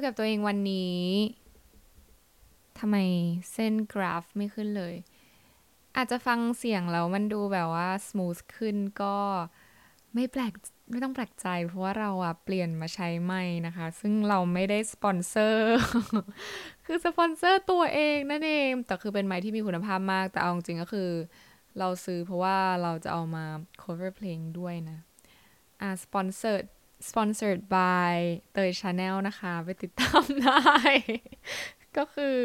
ยกับตัวเองวันนี้ทำไมเส้นกราฟไม่ขึ้นเลย อาจจะฟังเสียงแล้วมันดูแบบว่าส o t h ขึ้นก็ไม่แปลกไม่ต้องแปลกใจเพราะว่าเราอะเปลี่ยนมาใช้ไมค์นะคะ ซึ่งเราไม่ได้สปอนเซอร์ คือสปอนเซอร์ตัวเองนั่นเอง แต่คือเป็นไมค์ที่มีคุณภาพมาก แต่เอาจริงก็คือ เราซื้อเพราะว่าเราจะเอามา cover เพลงด้วยนะ อ่า sponsored sponsored by เตย Channel นะคะ ไปติดตามได้ ก็คือ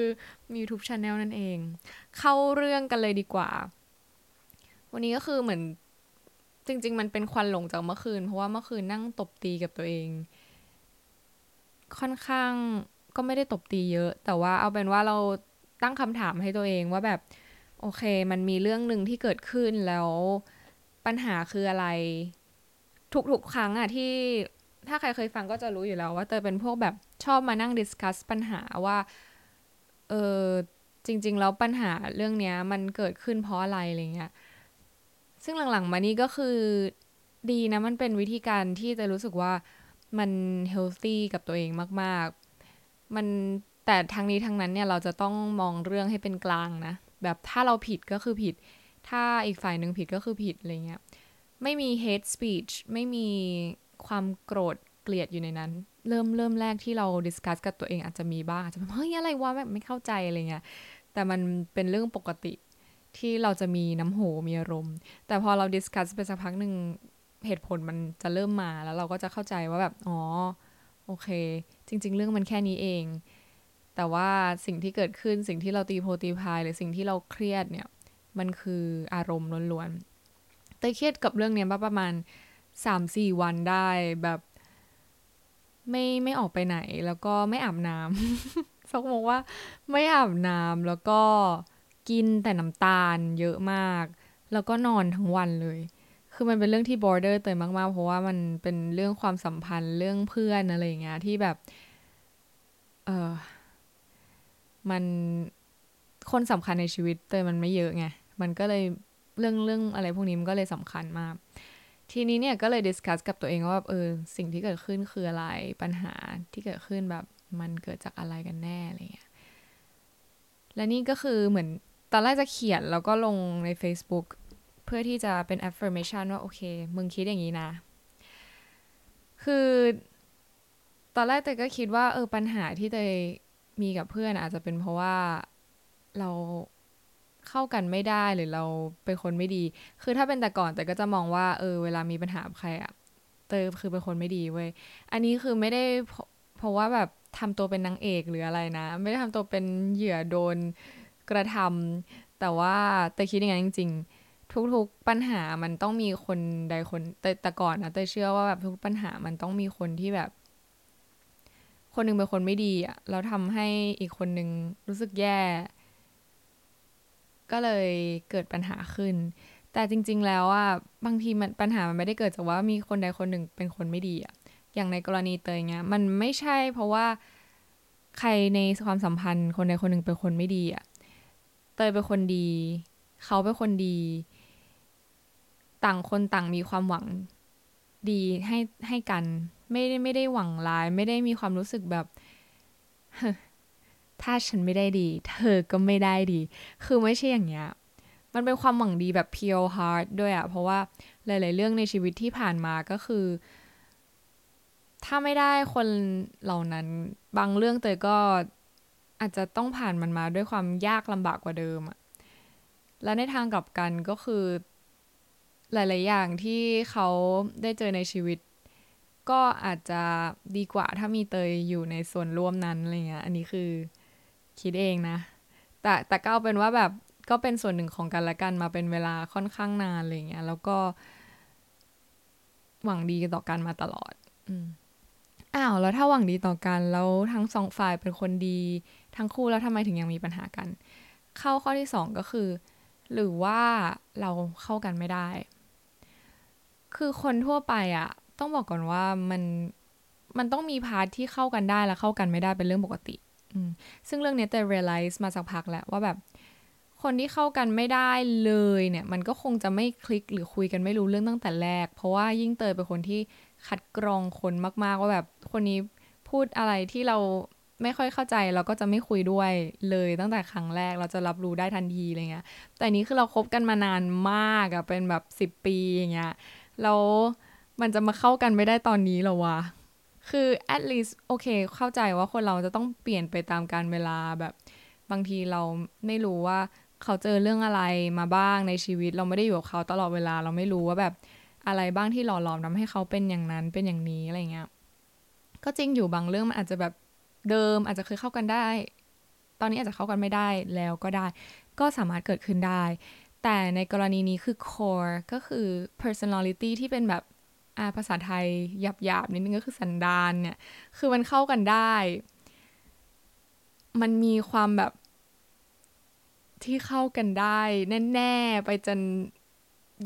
มี YouTube Channel นั่นเอง เข้าเรื่องกันเลยดีกว่า วันนี้ก็คือเหมือนจริง ๆ มันเป็นควันหลงจากเมื่อคืน เพราะว่าเมื่อคืนนั่งตบตีกับตัวเอง ค่อนข้างก็ไม่ได้ตบตีเยอะ แต่ว่าเอาเป็นว่าเราตั้งคำถามให้ตัวเองว่าแบบ โอเค มันมีเรื่องหนึ่งที่เกิดขึ้นแล้วปัญหาคืออะไร ทุกๆ ครั้งอะที่ถ้าใครเคยฟังก็จะรู้อยู่แล้วว่าเตยเป็นพวกแบบชอบมานั่ง discuss ปัญหาว่าเออจริง ๆ แล้วปัญหาเรื่องเนี้ยมันเกิดขึ้นเพราะอะไรอะไรเงี้ยซึ่งหลังๆมานี้ก็คือดีนะมันเป็นวิธีการที่จะรู้สึกว่ามัน healthy กับตัวเองมากๆ มันแต่ทั้งนี้ทั้งนั้นเนี่ยเราจะต้องมองเรื่องให้เป็นกลางนะ แบบถ้าเราผิดก็คือผิด ถ้าอีกฝ่ายหนึ่งผิดก็คือผิดอะไรเงี้ย ไม่มี hate speech ไม่มีความโกรธเกลียดอยู่ในนั้น เริ่มเริ่มแรกที่เรา discuss กับตัวเองอาจจะมีบ้างอาจจะแบบเฮ้ยอะไรวะแบบไม่เข้าใจอะไรเงี้ยแต่มันเป็นเรื่องปกติที่เราจะมีน้ำโหมีอารมณ์ แต่พอเรา discuss ไปสักพักหนึ่งเหตุผลมันจะเริ่มมาแล้วเราก็จะเข้าใจว่าแบบ อ๋อ โอเค จริง ๆ เรื่องมันแค่นี้เอง แต่ว่าสิ่งที่เกิดขึ้นสิ่งที่เราตีโพตีพาย หรือสิ่งที่เราเครียดเนี่ย มันคืออารมณ์ล้วนๆ ยเครียดกับเรื่องนี้มาประมาณสามสี่วันได้แบบไม่ไม่ออกไปไหนแล้วก็ไม่อาบน้ำซอกบอกว่าไม่อาบน้ำแล้วก็กินแต่น้ำตาลเยอะมาก แล้วก็นอนทั้งวันเลย คือมันเป็นเรื่องที่บอร์เดอร์เตยมากๆ เพราะว่ามันเป็นเรื่องความสัมพันธ์เรื่องเพื่อนอะไรอย่างเงี้ยที่แบบ เออมันคนสำคัญในชีวิตเตยมันไม่เยอะไง มันก็เลย เรื่องเรื่องอะไรพวกนี้มันก็เลยสำคัญมาก ทีนี้เนี่ยก็เลยดิสคัสกับตัวเองว่าแบบเออสิ่งที่เกิดขึ้นคืออะไรปัญหาที่เกิดขึ้นแบบมันเกิดจากอะไรกันแน่อะไรเงี้ยและนี่ก็คือเหมือนตอนแรกจะเขียนแล้วก็ลงใน Facebook เพื่อที่จะเป็น affirmation ว่า โอเค มึงคิดอย่างนี้นะ คือตอนแรกเตยก็คิดว่าเออปัญหาที่เตยมีกับเพื่อนอาจจะเป็นเพราะว่าเรา เข้ากันไม่ได้หรือเราเป็นคนไม่ดี คือถ้าเป็นแต่ก่อนแต่ก็จะมองว่าเออเวลามีปัญหาใครอะเตยคือเป็นคนไม่ดีเว้ยอันนี้คือไม่ได้เพราะว่าแบบทำตัวเป็นนางเอกหรืออะไรนะ ไม่ได้ทำตัวเป็นเหยื่อโดนกระทำแต่ว่าเตยคิดอย่างนั้นจริง ๆทุกๆปัญหามันต้องมีคนใดคน แต่แต่ก่อนนะเตยเชื่อว่าแบบทุกปัญหามันต้องมีคนที่แบบ คนนึงเป็นคนไม่ดีอะแล้วทำให้อีกคนนึงรู้สึกแย่ ก็เลยเกิดปัญหาขึ้น แต่จริง ๆ แล้วอะบางทีมันปัญหามันไม่ได้เกิดจากว่ามีคนใดคนหนึ่งเป็นคนไม่ดีอะอย่างในกรณีเตยเงี้ยมันไม่ใช่เพราะว่าใครในความสัมพันธ์คนใดคนหนึ่งเป็นคนไม่ดีอะเตยเป็นคนดี เขาเป็นคนดี ต่างคนต่างมีความหวังดีให้ให้กัน ไม่ได้ไม่ได้หวังร้าย ไม่ได้มีความรู้สึกแบบ ถ้าฉันไม่ได้ดี เธอก็ไม่ได้ดี คือไม่ใช่อย่างเงี้ย มันเป็นความหวังดีแบบ pure heart ด้วยอะเพราะว่าหลาย ๆ เรื่องในชีวิตที่ผ่านมาก็คือ ถ้าไม่ได้คนเหล่านั้น บางเรื่องเตยก็อาจจะต้องผ่านมันมาด้วยความยากลำบากกว่าเดิมอะและในทางกลับกันก็คือ หลาย ๆ อย่างที่เขาได้เจอในชีวิต ก็อาจจะดีกว่าถ้ามีเตยอยู่ในส่วนร่วมนั้นอะไรเงี้ย อันนี้คือ คิดเองนะ แต่แต่ก็เป็นว่าแบบก็เป็นส่วนหนึ่งของกันและกันมาเป็นเวลาค่อนข้างนานอะไรเงี้ยแล้วก็ หวังดีต่อกันมาตลอด อืมอ้าวแล้วถ้าหวังดีต่อกันแล้วทั้งสองฝ่ายเป็นคนดี ทั้งคู่แล้วทำไมถึงยังมีปัญหากัน เข้าข้อที่สองก็คือ หรือว่าเราเข้ากันไม่ได้ คือคนทั่วไปอะต้องบอกก่อนว่ามันมันต้องมีพาร์ทที่เข้ากันได้และเข้ากันไม่ได้เป็นเรื่องปกติ ซึ่งเรื่องนี้แต่ realize มาสักพักแล้วว่าแบบ คนที่เข้ากันไม่ได้เลยเนี่ย มันก็คงจะไม่คลิกหรือคุยกันไม่รู้เรื่องตั้งแต่แรก เพราะว่ายิ่งเตยเป็นคนที่คัดกรองคนมากๆว่าแบบคนนี้พูดอะไรที่เราไม่ค่อยเข้าใจเราก็จะไม่คุยด้วยเลยตั้งแต่ครั้งแรกเราจะรับรู้ได้ทันทีอะไรเงี้ย แต่นี้คือเราครบกันมานานมากอะเป็นแบบสิบปีอย่างเงี้ยแล้วมันจะมาเข้ากันไม่ได้ตอนนี้หรอวะ คือ at least โอเค เข้าใจว่าคนเราจะต้องเปลี่ยนไปตามการเวลาแบบ บางทีเราไม่รู้ว่าเขาเจอเรื่องอะไรมาบ้างในชีวิต เราไม่ได้อยู่กับเขาตลอดเวลา เราไม่รู้ว่าแบบอะไรบ้างที่หล่อหลอมทำให้เขาเป็นอย่างนั้นเป็นอย่างนี้อะไรเงี้ย ก็จริงอยู่บางเรื่องมันอาจจะแบบเดิมอาจจะเคยเข้ากันได้ ตอนนี้อาจจะเข้ากันไม่ได้แล้วก็ได้ ก็สามารถเกิดขึ้นได้ แต่ในกรณีนี้คือ core ก็คือ personality ที่เป็นแบบ ภาษาไทยหยาบๆนิดนึงก็คือสันดานเนี่ย คือมันเข้ากันได้ มันมีความแบบที่เข้ากันได้แน่ๆไปจน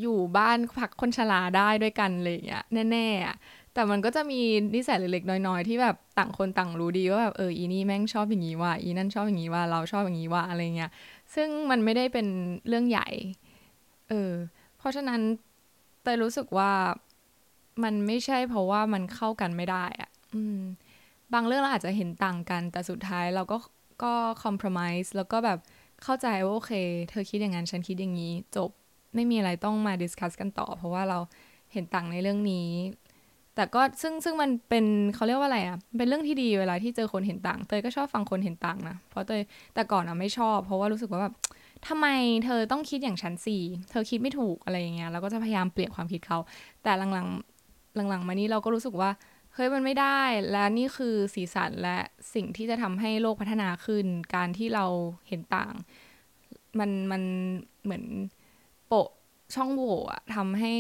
อยู่บ้านพักคนชราได้ด้วยกันเลยอย่างเงี้ยแน่ๆแต่มันก็จะมีนิสัยเล็กๆน้อยๆที่แบบต่างคนต่างรู้ดีว่าแบบเอออีนี่แม่งชอบอย่างนี้ว่าอีนั่นชอบอย่างนี้ว่าเราชอบอย่างนี้ว่าอะไรเงี้ยซึ่งมันไม่ได้เป็นเรื่องใหญ่ เออเพราะฉะนั้นเตยรู้สึกว่า มันไม่ใช่เพราะว่ามันเข้ากันไม่ได้อะอืม บางเรื่องเราอาจจะเห็นต่างกัน แต่สุดท้ายเราก็ก็ compromise แล้วก็แบบเข้าใจว่าโอเค เธอคิดอย่างนั้นฉันคิดอย่างนี้ จบไม่มีอะไรต้องมา discuss กันต่อ เพราะว่าเราเห็นต่างในเรื่องนี้ แต่ก็ซึ่งซึ่งมันเป็นเขาเรียกว่าอะไรอะ่ะเป็นเรื่องที่ดีเวลาที่เจอคนเห็นต่าง เตยก็ชอบฟังคนเห็นต่างนะเพราะเตยแต่ก่อนอะไม่ชอบ เพราะว่ารู้สึกว่าแบบทำไมเธอต้องคิดอย่างฉันสี่เธอคิดไม่ถูกอะไรอย่างเงี้ยเราก็จะพยายามเปลี่ยนความคิดเขา แต่หลัง หลังๆ มานี้เราก็รู้สึกว่า เฮ้ยมันไม่ได้ และนี่คือสีสันและสิ่งที่จะทำให้โลกพัฒนาขึ้น การที่เราเห็นต่าง มันมันเหมือนโปะช่องโหว่ทำให้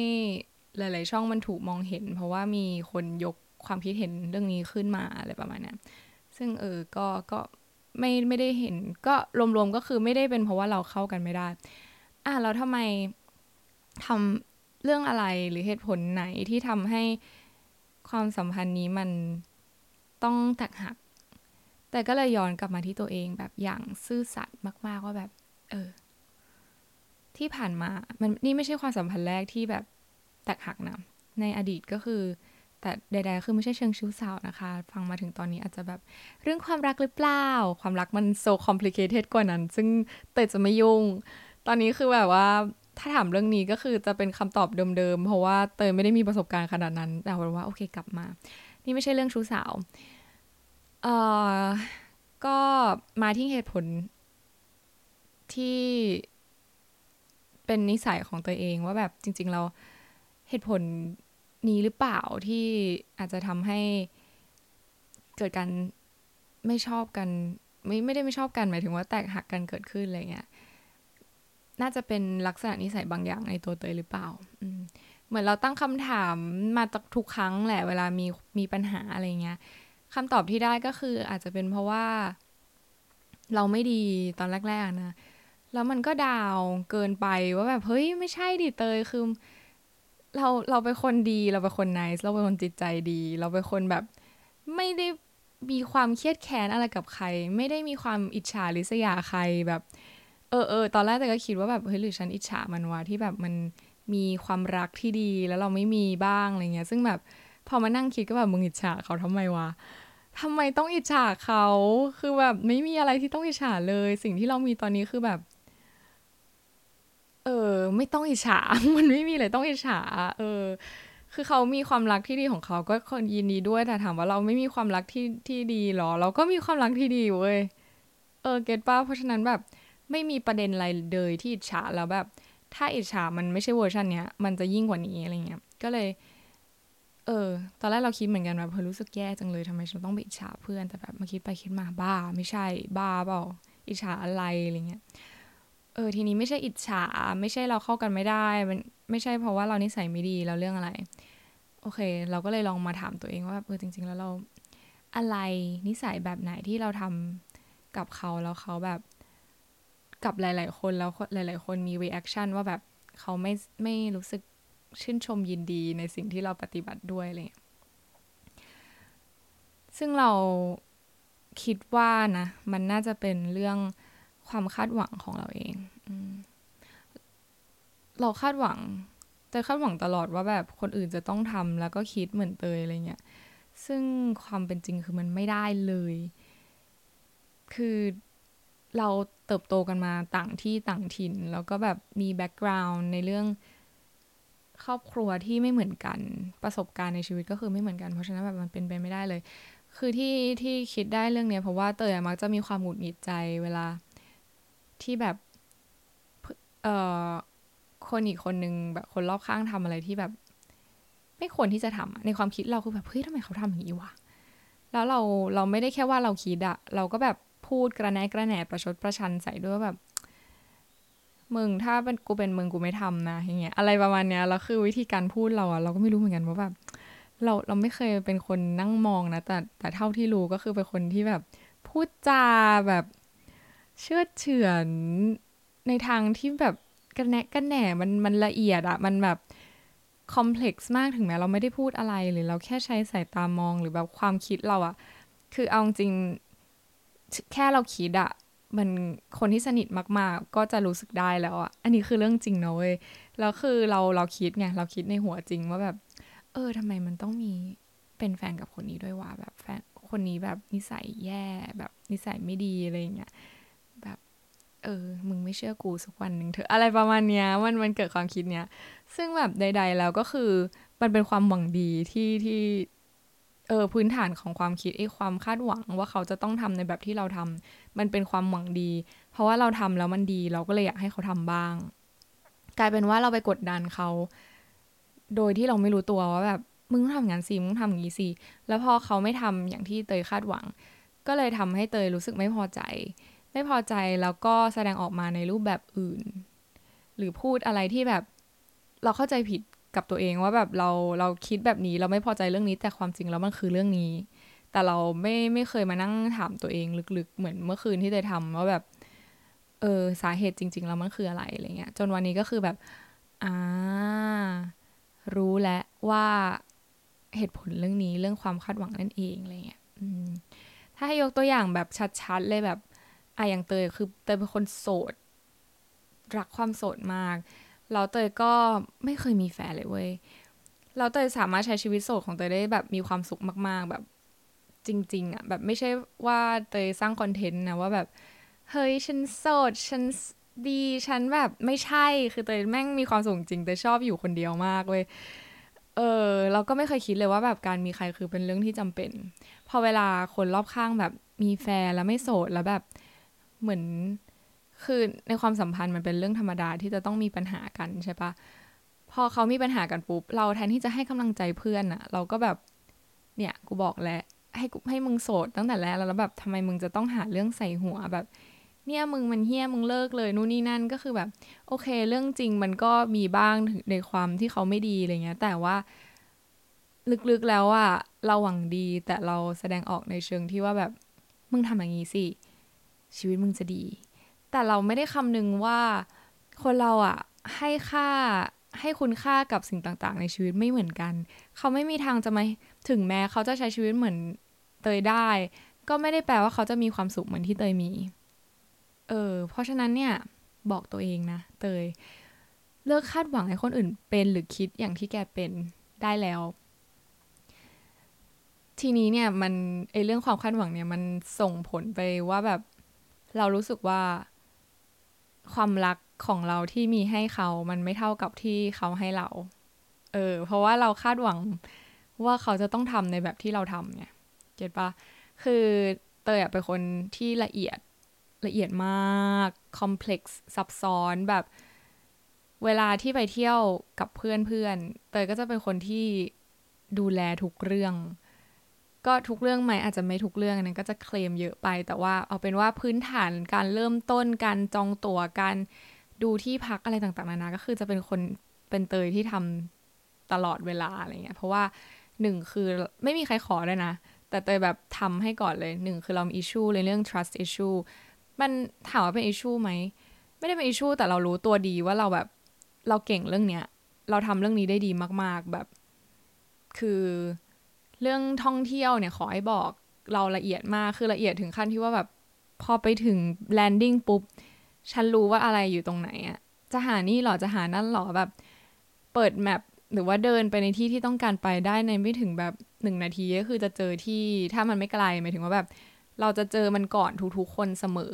หลาย ๆ ช่องมันถูกมองเห็น เพราะว่ามีคนยกความคิดเห็นเรื่องนี้ขึ้นมาอะไรประมาณนี้นซึ่งเออก็ก็ไม่ไม่ได้เห็น ก็รวม ๆ ก็คือไม่ได้เป็นเพราะว่าเราเข้ากันไม่ได้ อะแล้วทำไมทำ เรื่องอะไรหรือเหตุผลไหนที่ทำให้ความสัมพันธ์นี้มันต้องแตกหัก แต่ก็เลยย้อนกลับมาที่ตัวเองแบบอย่างซื่อสัตย์มากๆว่าแบบ เออ ที่ผ่านมามันนี่ไม่ใช่ความสัมพันธ์แรกที่แบบแตกหักนะในอดีตก็คือ แต่ใดๆคือไม่ใช่เชิงชู้สาวนะคะ ฟังมาถึงตอนนี้อาจจะแบบเรื่องความรักหรือเปล่า ความรักมันโซคอมพลีเคทกว่านั้น ซึ่งเตยจะไม่ยุ่ง ตอนนี้คือแบบว่า ถ้าถามเรื่องนี้ก็คือจะเป็นคำตอบเดิมๆ เพราะว่าเตยไม่ได้มีประสบการณ์ขนาดนั้น แต่ว่าโอเคกลับมา นี่ไม่ใช่เรื่องชู้สาว เอ่อ ก็มาที่เหตุผลที่เป็นนิสัยของตัวเองว่าแบบจริง ๆ เราเหตุผลนี้หรือเปล่าที่อาจจะทำให้เกิดการไม่ชอบกัน ไม่ไม่ได้ไม่ชอบกันหมายถึงว่าแตกหักกันเกิดขึ้นอะไรเงี้ย น่าจะเป็นลักษณะนิสัยบางอย่างในตัวเตยหรือเปล่าเหมือนเราตั้งคำถามมาทุกครั้งแหละเวลามีมีปัญหาอะไรเงี้ยคำตอบที่ได้ก็คืออาจจะเป็นเพราะว่า เราไม่ดีตอนแรกๆนะแล้วมันก็ดาวเกินไปว่าแบบเฮ้ยไม่ใช่ดิเตยคือเราเราเป็นคนดีเราเป็นคนไนส์เราเป็นคนจิตใจดี เราเป็นคนแบบไม่ได้มีความเครียดแค้นอะไรกับใคร ไม่ได้มีความอิจฉาริษยาใครแบบ เออเออตอนแรกแต่ก็คิดว่าแบบเฮ้ยหรือฉันอิจฉามันวะที่แบบมันมีความรักที่ดีแล้วเราไม่มีบ้างอะไรเงี้ย ซึ่งแบบพอมานั่งคิดก็แบบมึงอิจฉาเขาทำไมวะทำไมต้องอิจฉาเขา คือแบบไม่มีอะไรที่ต้องอิจฉาเลย สิ่งที่เรามีตอนนี้คือแบบ เออ ไม่ต้องอิจฉา มันไม่มีเลยต้องอิจฉา เออ คือเขามีความรักที่ดีของเขาก็คนยินดีด้วย แต่ถามว่าเราไม่มีความรักที่ที่ดีหรอ เราก็มีความรักที่ดีเว้ย เออ get ปะเพราะฉะนั้นแบบ ไม่มีประเด็นอะไรเลยที่อิจฉาแล้วแบบ ถ้าอิจฉามันไม่ใช่เวอร์ชันเนี้ย มันจะยิ่งกว่านี้อะไรเงี้ย ก็เลย เออ ตอนแรกเราคิดเหมือนกันแบบเออรู้สึกแย่จังเลยทำไมฉันต้องไปอิจฉาเพื่อน แต่แบบมาคิดไปคิดมาบ้า ไม่ใช่บ้าเปล่า อิจฉาอะไรอะไรเงี้ย เออ ทีนี้ไม่ใช่อิจฉา ไม่ใช่เราเข้ากันไม่ได้ มันไม่ใช่เพราะว่าเรานิสัยไม่ดีแล้วเรื่องอะไร โอเค เราก็เลยลองมาถามตัวเองว่าเออจริง ๆ แล้วเราอะไรนิสัยแบบไหนที่เราทำกับเขาแล้วเขาแบบ กับหลาย ๆ คนแล้วหลาย ๆ คนมี reaction ว่าแบบเขาไม่ไม่รู้สึกชื่นชมยินดีในสิ่งที่เราปฏิบัติด้วยเลยซึ่งเราคิดว่านะ มันน่าจะเป็นเรื่องความคาดหวังของเราเองเราคาดหวังแต่คาดหวังตลอดว่าแบบคนอื่นจะต้องทำแล้วก็คิดเหมือนเตยอะไรเงี้ยซึ่งความเป็นจริงคือมันไม่ได้เลย คือ เราเติบโตกันมาต่างที่ต่างถิ่น แล้วก็แบบมีแบ็กกราวน์ในเรื่องครอบครัวที่ไม่เหมือนกันประสบการณ์ในชีวิตก็คือไม่เหมือนกัน เพราะฉะนั้นแบบมันเป็นไปไม่ได้เลย คือที่ที่คิดได้เรื่องเนี้ยเพราะว่าเตยมักจะมีความหงุดหงิดใจเวลาที่แบบเอ่อคนอีกคนนึงแบบคนรอบข้างทำอะไรที่แบบ ไม่ควรที่จะทำในความคิดเราคือแบบเฮ้ยทำไมเขาทำอย่างนี้วะแล้วเราเราไม่ได้แค่ว่าเราคิดอะเราก็แบบ พูดกระแนกระแหนประชดประชันใส่ด้วยแบบ มึงถ้าเป็นกูเป็นมึงกูไม่ทำนะอย่างเงี้ยอะไรประมาณเนี้ยแล้วคือวิธีการพูดเราอะเราก็ไม่รู้เหมือนกันว่าแบบเราเราไม่เคยเป็นคนนั่งมองนะแต่แต่เท่าที่รู้ก็คือเป็นคนที่แบบ พูดจาแบบเชื่อเฉือนในทางที่แบบกระแนกกระแหนมันมันละเอียดอะมันแบบคอมเพล็กซ์มากถึงแม้เราไม่ได้พูดอะไรหรือเราแค่ใช้สายตามองหรือแบบความคิดเราอะคือเอาจริง แค่เราคิดอะมันคนที่สนิทมากๆ ก็จะรู้สึกได้แล้วอะอันนี้คือเรื่องจริงนะเว้ยแล้วคือเราเราคิดไงเราคิดในหัวจริงว่าแบบ เออทำไมมันต้องมีเป็นแฟนกับคนนี้ด้วยวะแบบแฟนคนนี้แบบนิสัยแย่แบบนิสัยไม่ดีอะไรเงี้ยแบบเออ มึงไม่เชื่อกูสักวันหนึ่งเถอะอะไรประมาณเนี้ยมันมันเกิดความคิดเนี้ย ซึ่งแบบใด ๆ แล้วก็คือมันเป็นความหวังดีที่ที่ เออพื้นฐานของความคิดไอ้ความคาดหวังว่าเขาจะต้องทำในแบบที่เราทำมันเป็นความหวังดี เพราะว่าเราทำแล้วมันดี เราก็เลยอยากให้เขาทำบ้าง กลายเป็นว่าเราไปกดดันเขา โดยที่เราไม่รู้ตัวว่าแบบมึงทำงานสิมึงทำอย่างนี้สิแล้วพอเขาไม่ทำอย่างที่เตยคาดหวัง ก็เลยทำให้เตยรู้สึกไม่พอใจ ไม่พอใจแล้วก็แสดงออกมาในรูปแบบอื่น หรือพูดอะไรที่แบบเราเข้าใจผิด กับตัวเองว่าแบบเราเราคิดแบบนี้เราไม่พอใจเรื่องนี้ แต่ความจริงแล้วมันคือเรื่องนี้ แต่เราไม่ไม่เคยมานั่งถามตัวเองลึกๆ เหมือนเมื่อคืนที่เตยทำว่าแบบเออสาเหตุจริง ๆ แล้วมันคืออะไรอะไรเงี้ยจนวันนี้ก็คือแบบอ่ารู้แล้วว่าเหตุผลเรื่องนี้เรื่องความคาดหวังนั่นเองอะไรเงี้ยถ้าให้ยกตัวอย่างแบบชัดๆเลยแบบอะอย่างเตยคือเตยเป็นคนโสด รักความโสดมาก เราเตยก็ไม่เคยมีแฟนเลยเว้ยเราเตยสามารถใช้ชีวิตโสดของเตยได้แบบมีความสุขมาก ๆ แบบจริง ๆอะแบบไม่ใช่ว่าเตยสร้างคอนเทนต์นะว่าแบบ เฮ้ยฉันโสดฉันดีฉันแบบไม่ใช่คือเตยแม่งมีความสุขจริงเตยชอบอยู่คนเดียวมากเว้ยเออเราก็ไม่เคยคิดเลยว่าแบบการมีใครคือเป็นเรื่องที่จำเป็น พอเวลาคนรอบข้างแบบมีแฟนแล้วไม่โสดแล้วแบบเหมือน คือในความสัมพันธ์มันเป็นเรื่องธรรมดาที่จะต้องมีปัญหากันใช่ปะพอเขามีปัญหากันปุ๊บ เราแทนที่จะให้กำลังใจเพื่อนอะเราก็แบบ เนี่ย กูบอกแล้วให้ให้มึงโสดตั้งแต่แรกแล้วแบบทำไมมึงจะต้องหาเรื่องใส่หัวแบบ เนี่ยมึงมันเฮี้ยมึงเลิกเลยนู่นนี่นั่นก็คือแบบ โอเค เรื่องจริงมันก็มีบ้างในความที่เขาไม่ดีอะไรเงี้ย แต่ว่า ลึกๆแล้วอะเราหวังดีแต่เราแสดงออกในเชิงที่ว่าแบบมึงทำอย่างนี้สิชีวิตมึงจะดี แต่เราไม่ได้คำนึงว่าคนเราอะให้ค่าให้คุณค่ากับสิ่งต่างๆ ในชีวิตไม่เหมือนกัน เขาไม่มีทางจะมาถึงแม้เขาจะใช้ชีวิตเหมือนเตยได้ ก็ไม่ได้แปลว่าเขาจะมีความสุขเหมือนที่เตยมี เออ เพราะฉะนั้นเนี่ยบอกตัวเองนะเตย เลิกคาดหวังให้คนอื่นเป็นหรือคิดอย่างที่แกเป็นได้แล้ว ทีนี้เนี่ยมันไอเรื่องความคาดหวังเนี่ยมันส่งผลไปว่าแบบเรารู้สึกว่า ความรักของเราที่มีให้เขา มันไม่เท่ากับที่เขาให้เรา เออ เพราะว่าเราคาดหวังว่าเขาจะต้องทำในแบบที่เราทำเนี่ยเก็ตปะคือเตยเป็นคนที่ละเอียดละเอียดมากคอมเพล็กซ์ซับซ้อนแบบ เวลาที่ไปเที่ยวกับเพื่อนเพื่อนเตยก็จะเป็นคนที่ดูแลทุกเรื่อง ก็ทุกเรื่องไหมอาจจะไม่ทุกเรื่องนั้นก็จะเคลมเยอะไป แต่ว่าเอาเป็นว่าพื้นฐานการเริ่มต้นการจองตั๋วการดูที่พักอะไรต่างๆนานาก็คือจะเป็นคนเป็นเตยที่ทำตลอดเวลาอะไรเงี้ยเพราะว่าหนึ่งคือไม่มีใครขอเลยนะ แต่เตยแบบทำให้ก่อนเลยหนึ่งคือเรามี issue ในเรื่อง trust issue มันถามว่าเป็น issue ไหมไม่ได้เป็น issue แต่เรารู้ตัวดีว่าเราแบบเราเก่งเรื่องเนี้ย เราทำเรื่องนี้ได้ดีมาก ๆแบบ คือ เรื่องท่องเที่ยวเนี่ยขอให้บอกเราละเอียดมากคือละเอียดถึงขั้นที่ว่าแบบพอไปถึง landing ปุ๊บ ฉันรู้ว่าอะไรอยู่ตรงไหนอะจะหานี่หรอจะหานั่นหรอแบบ เปิด mapหรือว่าเดินไปในที่ที่ต้องการไปได้ในไม่ถึงแบบหนึ่งนาทีก็คือจะเจอที่ถ้ามันไม่ไกลหมายถึงว่าแบบ เราจะเจอมันก่อนทุกๆคนเสมอ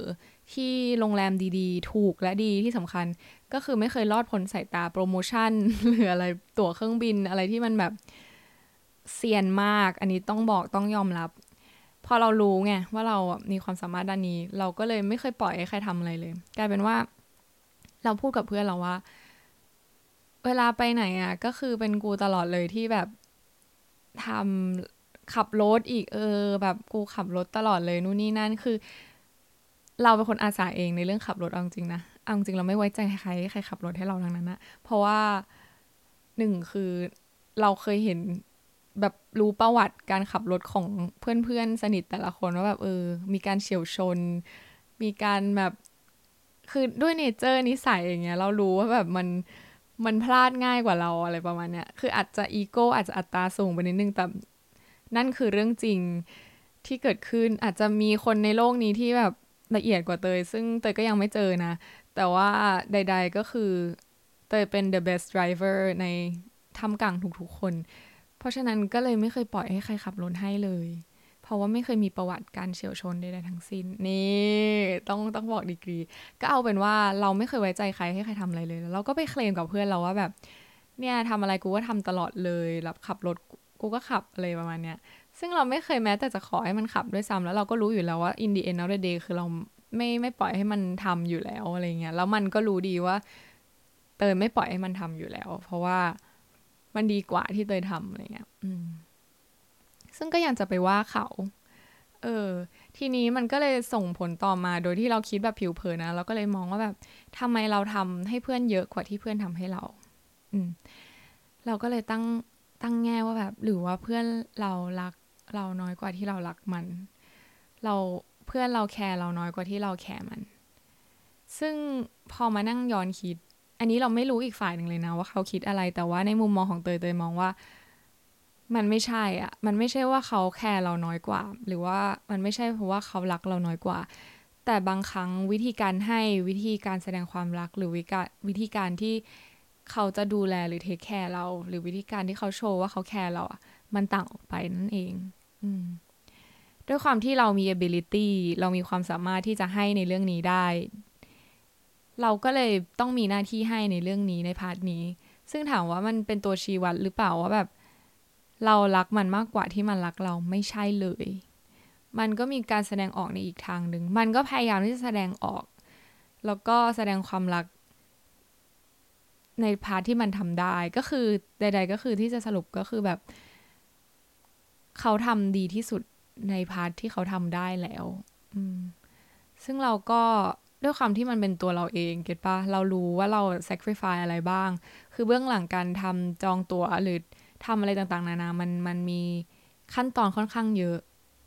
ที่โรงแรมดีๆ ถูกและดีที่สำคัญ ก็คือไม่เคยลอดพ้นสายตาโปรโมชั่นหรืออะไรตั๋วเครื่องบินอะไรที่มันแบบ เซียนมาก อันนี้ต้องบอกต้องยอมรับ พอเรารู้ไงว่าเรามีความสามารถด้านนี้ เราก็เลยไม่เคยปล่อยให้ใครทำอะไรเลย กลายเป็นว่า เราพูดกับเพื่อนเราว่า เวลาไปไหนอะ ก็คือเป็นกูตลอดเลยที่แบบทำขับรถอีกเออ แบบกูขับรถตลอดเลยนู่นนี่นั่นคือ เราเป็นคนอาสาเองในเรื่องขับรถเอาจริงนะเอาจริงเราไม่ไว้ใจใครใครขับรถให้เราทั้งนั้นนะเพราะว่าหนึ่งคือเราเคยเห็น แบบรู้ประวัติการขับรถของเพื่อนๆ สนิทแต่ละคนว่าแบบเออ มีการเฉียวชน มีการแบบคือด้วยเนเจอร์นิสัยอย่างเงี้ย เรารู้ว่าแบบมันมันพลาดง่ายกว่าเราอะไรประมาณเนี้ยคืออาจจะอีโก้อาจจะอัตราสูงไปนิดนึงแต่นั่นคือเรื่องจริงที่เกิดขึ้นอาจจะมีคนในโลกนี้ที่แบบละเอียดกว่าเตย ซึ่งเตยก็ยังไม่เจอนะ แต่ว่าใด ๆก็คือเตยเป็น the best driver ในทำกลางทุกๆคน ราะฉะนั้นก็เลยไม่เคยปล่อยให้ใครขับรถให้เลย เพราะว่าไม่เคยมีประวัติการเฉียวชนใดๆทั้งสิ้น นี่ต้องต้องบอกดีกรี ก็เอาเป็นว่าเราไม่เคยไว้ใจใครให้ใครทำอะไรเลยแล้วเราก็ไปเคลมกับเพื่อนเราว่าแบบ เนี่ยทำอะไรกูก็ทำตลอดเลยรับขับรถกูก็ขับอะไรประมาณเนี้ย ซึ่งเราไม่เคยแม้แต่จะขอให้มันขับด้วยซ้ำแล้วเราก็รู้อยู่แล้วว่า in the end of the day คือเราไม่ไม่ปล่อยให้มันทำอยู่แล้วอะไรเงี้ย แล้วมันก็รู้ดีว่า เตยไม่ปล่อยให้มันทำอยู่แล้ว เพราะว่า มันดีกว่าที่เตยทำอะไรเงี้ยซึ่งก็ยังจะไปว่าเขา เออ ทีนี้มันก็เลยส่งผลต่อมาโดยที่เราคิดแบบผิวเผินนะ เราก็เลยมองว่าแบบทำไมเราทำให้เพื่อนเยอะกว่าที่เพื่อนทำให้เรา อืม เราก็เลยตั้งตั้งแง่ว่าแบบ หรือว่าเพื่อนเรารักเราน้อยกว่าที่เรารักมัน เราเพื่อนเราแคร์เราน้อยกว่าที่เราแคร์มัน ซึ่งพอมานั่งย้อนคิด อันนี้เราไม่รู้อีกฝ่ายหนึ่งเลยนะว่าเขาคิดอะไร แต่ว่าในมุมมองของเตยเตยมองว่า มันไม่ใช่อะ มันไม่ใช่ว่าเขาแคร์เราน้อยกว่า หรือว่ามันไม่ใช่เพราะว่าเขารักเราน้อยกว่า แต่บางครั้งวิธีการให้วิธีการแสดงความรักหรือวิกาวิธีการที่เขาจะดูแลหรือเทคแคร์เรา หรือวิธีการที่เขาโชว์ว่าเขาแคร์เราอะ มันต่างออกไปนั่นเอง อืมด้วยความที่เรามี ability เรามีความสามารถที่จะให้ในเรื่องนี้ได้ เราก็เลยต้องมีหน้าที่ให้ในเรื่องนี้ใน part นี้ ซึ่งถามว่ามันเป็นตัวชี้วัดหรือเปล่าว่าแบบ เรารักมันมากกว่าที่มันรักเราไม่ใช่เลย มันก็มีการแสดงออกในอีกทางหนึ่ง มันก็พยายามที่จะแสดงออก แล้วก็แสดงความรัก ใน part ที่มันทำได้ก็คือใด ๆ ก็คือที่จะสรุปก็คือแบบ เขาทำดีที่สุดใน part ที่เขาทำได้แล้ว อืมซึ่งเราก็ ด้วยความที่มันเป็นตัวเราเอง get ปะเรารู้ว่าเรา sacrifice อะไรบ้าง คือเบื้องหลังการทำจองตั๋วหรือทำอะไรต่างๆ นานามันมันมีขั้นตอนค่อนข้างเยอะ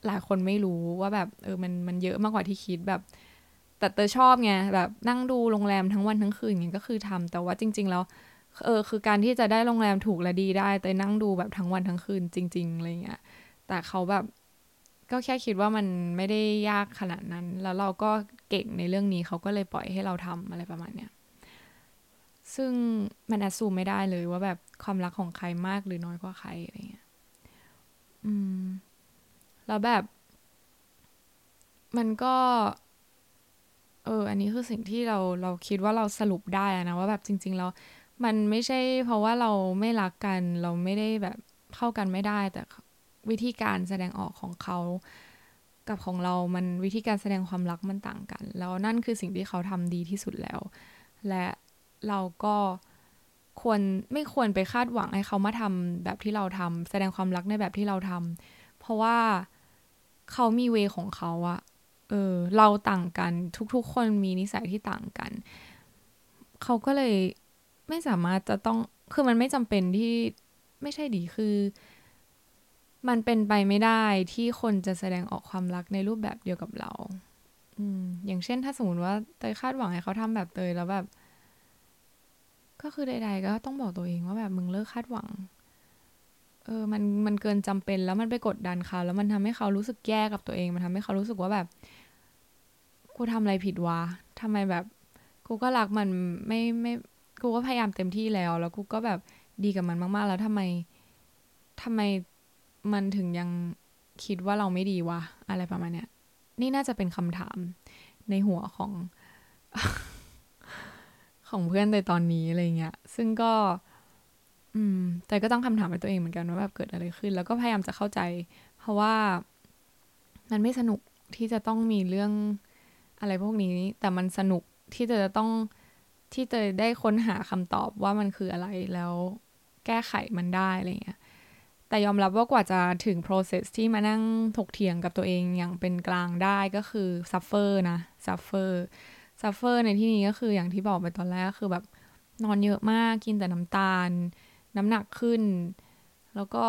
หลายคนไม่รู้ว่าแบบเออมันมันเยอะมากกว่าที่คิดแบบ แต่เตยชอบไงแบบนั่งดูโรงแรมทั้งวันทั้งคืนอย่างนี้ก็คือทำแต่ว่าจริง ๆ แล้วเออคือการที่จะได้โรงแรมถูกและดีได้เตยนั่งดูแบบทั้งวันทั้งคืนจริง ๆอะไรเงี้ยแต่เขาแบบ ก็แค่คิดว่ามันไม่ได้ยากขนาดนั้น แล้วเราก็เก่งในเรื่องนี้เขาก็เลยปล่อยให้เราทำอะไรประมาณเนี้ยซึ่งมันแอดซูมไม่ได้เลยว่าแบบความรักของใครมากหรือน้อยกว่าใครอะไรเงี้ย อืม แล้วแบบ มันก็ เออ อันนี้คือสิ่งที่เราเราคิดว่าเราสรุปได้นะว่าแบบจริงๆแล้วมันไม่ใช่เพราะว่าเราไม่รักกัน เราไม่ได้แบบเข้ากันไม่ได้ แต่ วิธีการแสดงออกของเขา กับของเรา มันวิธีการแสดงความรักมันต่างกัน แล้วนั่นคือสิ่งที่เขาทำดีที่สุดแล้ว และเราก็ควรไม่ควรไปคาดหวังให้เขามาทำแบบที่เราทำแสดงความรักในแบบที่เราทำเพราะว่าเขามีเวของเขาอะเออเราต่างกันทุกๆ คนมีนิสัยที่ต่างกัน เขาก็เลยไม่สามารถจะต้องคือมันไม่จำเป็นที่ไม่ใช่ดีคือ มันเป็นไปไม่ได้ที่คนจะแสดงออกความรักในรูปแบบเดียวกับเรา อืม อย่างเช่นถ้าสมมติว่าเตยคาดหวังให้เขาทำแบบเตยแล้วแบบ ก็คือใด ๆ ก็ต้องบอกตัวเองว่าแบบมึงเลิกคาดหวัง เออ มันมันเกินจำเป็นแล้วมันไปกดดันเขาแล้วมันทำให้เขารู้สึกแย่กับตัวเอง มันทำให้เขารู้สึกว่าแบบ กูทำอะไรผิดวะทำไมแบบ กูก็รักมันไม่ไม่กูก็พยายามเต็มที่แล้ว แล้วกูก็แบบดีกับมันมากๆ แล้วทำไมทำไม มันถึงยังคิดว่าเราไม่ดีวะอะไรประมาณเนี้ย นี่น่าจะเป็นคำถามในหัวของ ของเพื่อนในตอนนี้อะไรเงี้ย ซึ่งก็ อืม แต่ก็ต้องคำถามไปตัวเองเหมือนกันว่าแบบเกิดอะไรขึ้น แล้วก็พยายามจะเข้าใจ เพราะว่ามันไม่สนุกที่จะต้องมีเรื่องอะไรพวกนี้ แต่มันสนุกที่จะต้องที่จะได้ค้นหาคำตอบว่ามันคืออะไรแล้วแก้ไขมันได้อะไรเงี้ย แต่ยอมรับว่ากว่าจะถึง process ที่มานั่งถกเถียงกับตัวเองอย่างเป็นกลางได้ก็คือ suffer นะ suffer suffer ในที่นี้ก็คืออย่างที่บอกไปตอนแรกคือแบบนอนเยอะมากกินแต่น้ำตาล น้ำหนักขึ้น แล้วก็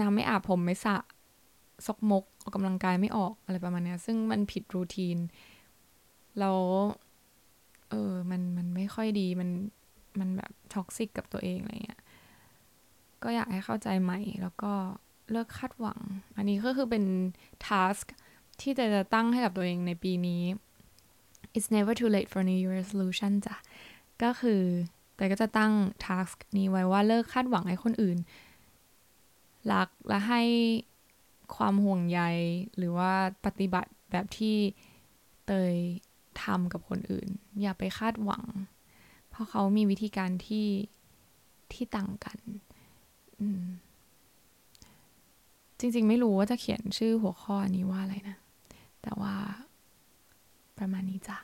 น้ำไม่อาบผมไม่สระซกมกออกกำลังกายไม่ออกอะไรประมาณนี้ซึ่งมันผิด routine แล้วเออมันมันไม่ค่อยดีมันมันแบบ toxic กับตัวเองอะไรเงี้ย ก็อยากให้เข้าใจใหม่ แล้วก็เลิกคาดหวัง อันนี้ก็คือเป็น task ที่จะจะตั้งให้กับตัวเองในปีนี้ it's never too late for new year resolution จ้ะ ก็คือแต่ก็จะตั้งทัสนี้ไว้ว่าเลิกคาดหวังให้คนอื่น รักและให้ความห่วงใย หรือว่าปฏิบัติแบบที่เตยทำกับคนอื่น อย่าไปคาดหวัง เพราะเขามีวิธีการที่ที่ต่างกัน จริง ๆ ไม่รู้ว่าจะเขียนชื่อหัวข้อนี้ว่าอะไรนะ แต่ว่าประมาณนี้จ้ะ